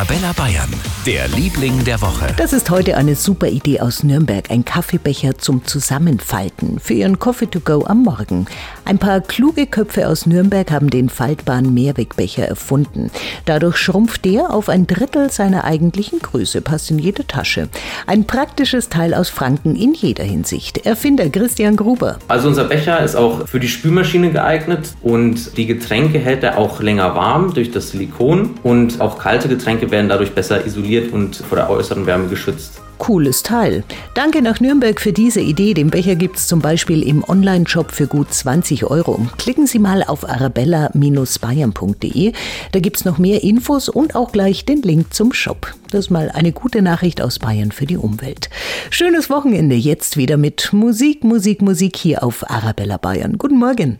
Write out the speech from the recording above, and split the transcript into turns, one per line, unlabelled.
Arabella Bayern, der Liebling der Woche.
Das ist heute eine super Idee aus Nürnberg. Ein Kaffeebecher zum Zusammenfalten für Ihren Coffee to go am Morgen. Ein paar kluge Köpfe aus Nürnberg haben den faltbaren Mehrwegbecher erfunden. Dadurch schrumpft der auf ein Drittel seiner eigentlichen Größe, passt in jede Tasche. Ein praktisches Teil aus Franken in jeder Hinsicht. Erfinder Christian Gruber.
Also unser Becher ist auch für die Spülmaschine geeignet und die Getränke hält er auch länger warm durch das Silikon und auch kalte Getränke werden dadurch besser isoliert und vor der äußeren Wärme geschützt.
Cooles Teil. Danke nach Nürnberg für diese Idee. Den Becher gibt's zum Beispiel im Online-Shop für gut 20 Euro. Klicken Sie mal auf arabella-bayern.de. Da gibt's noch mehr Infos und auch gleich den Link zum Shop. Das ist mal eine gute Nachricht aus Bayern für die Umwelt. Schönes Wochenende jetzt wieder mit Musik, Musik, Musik hier auf Arabella Bayern. Guten Morgen.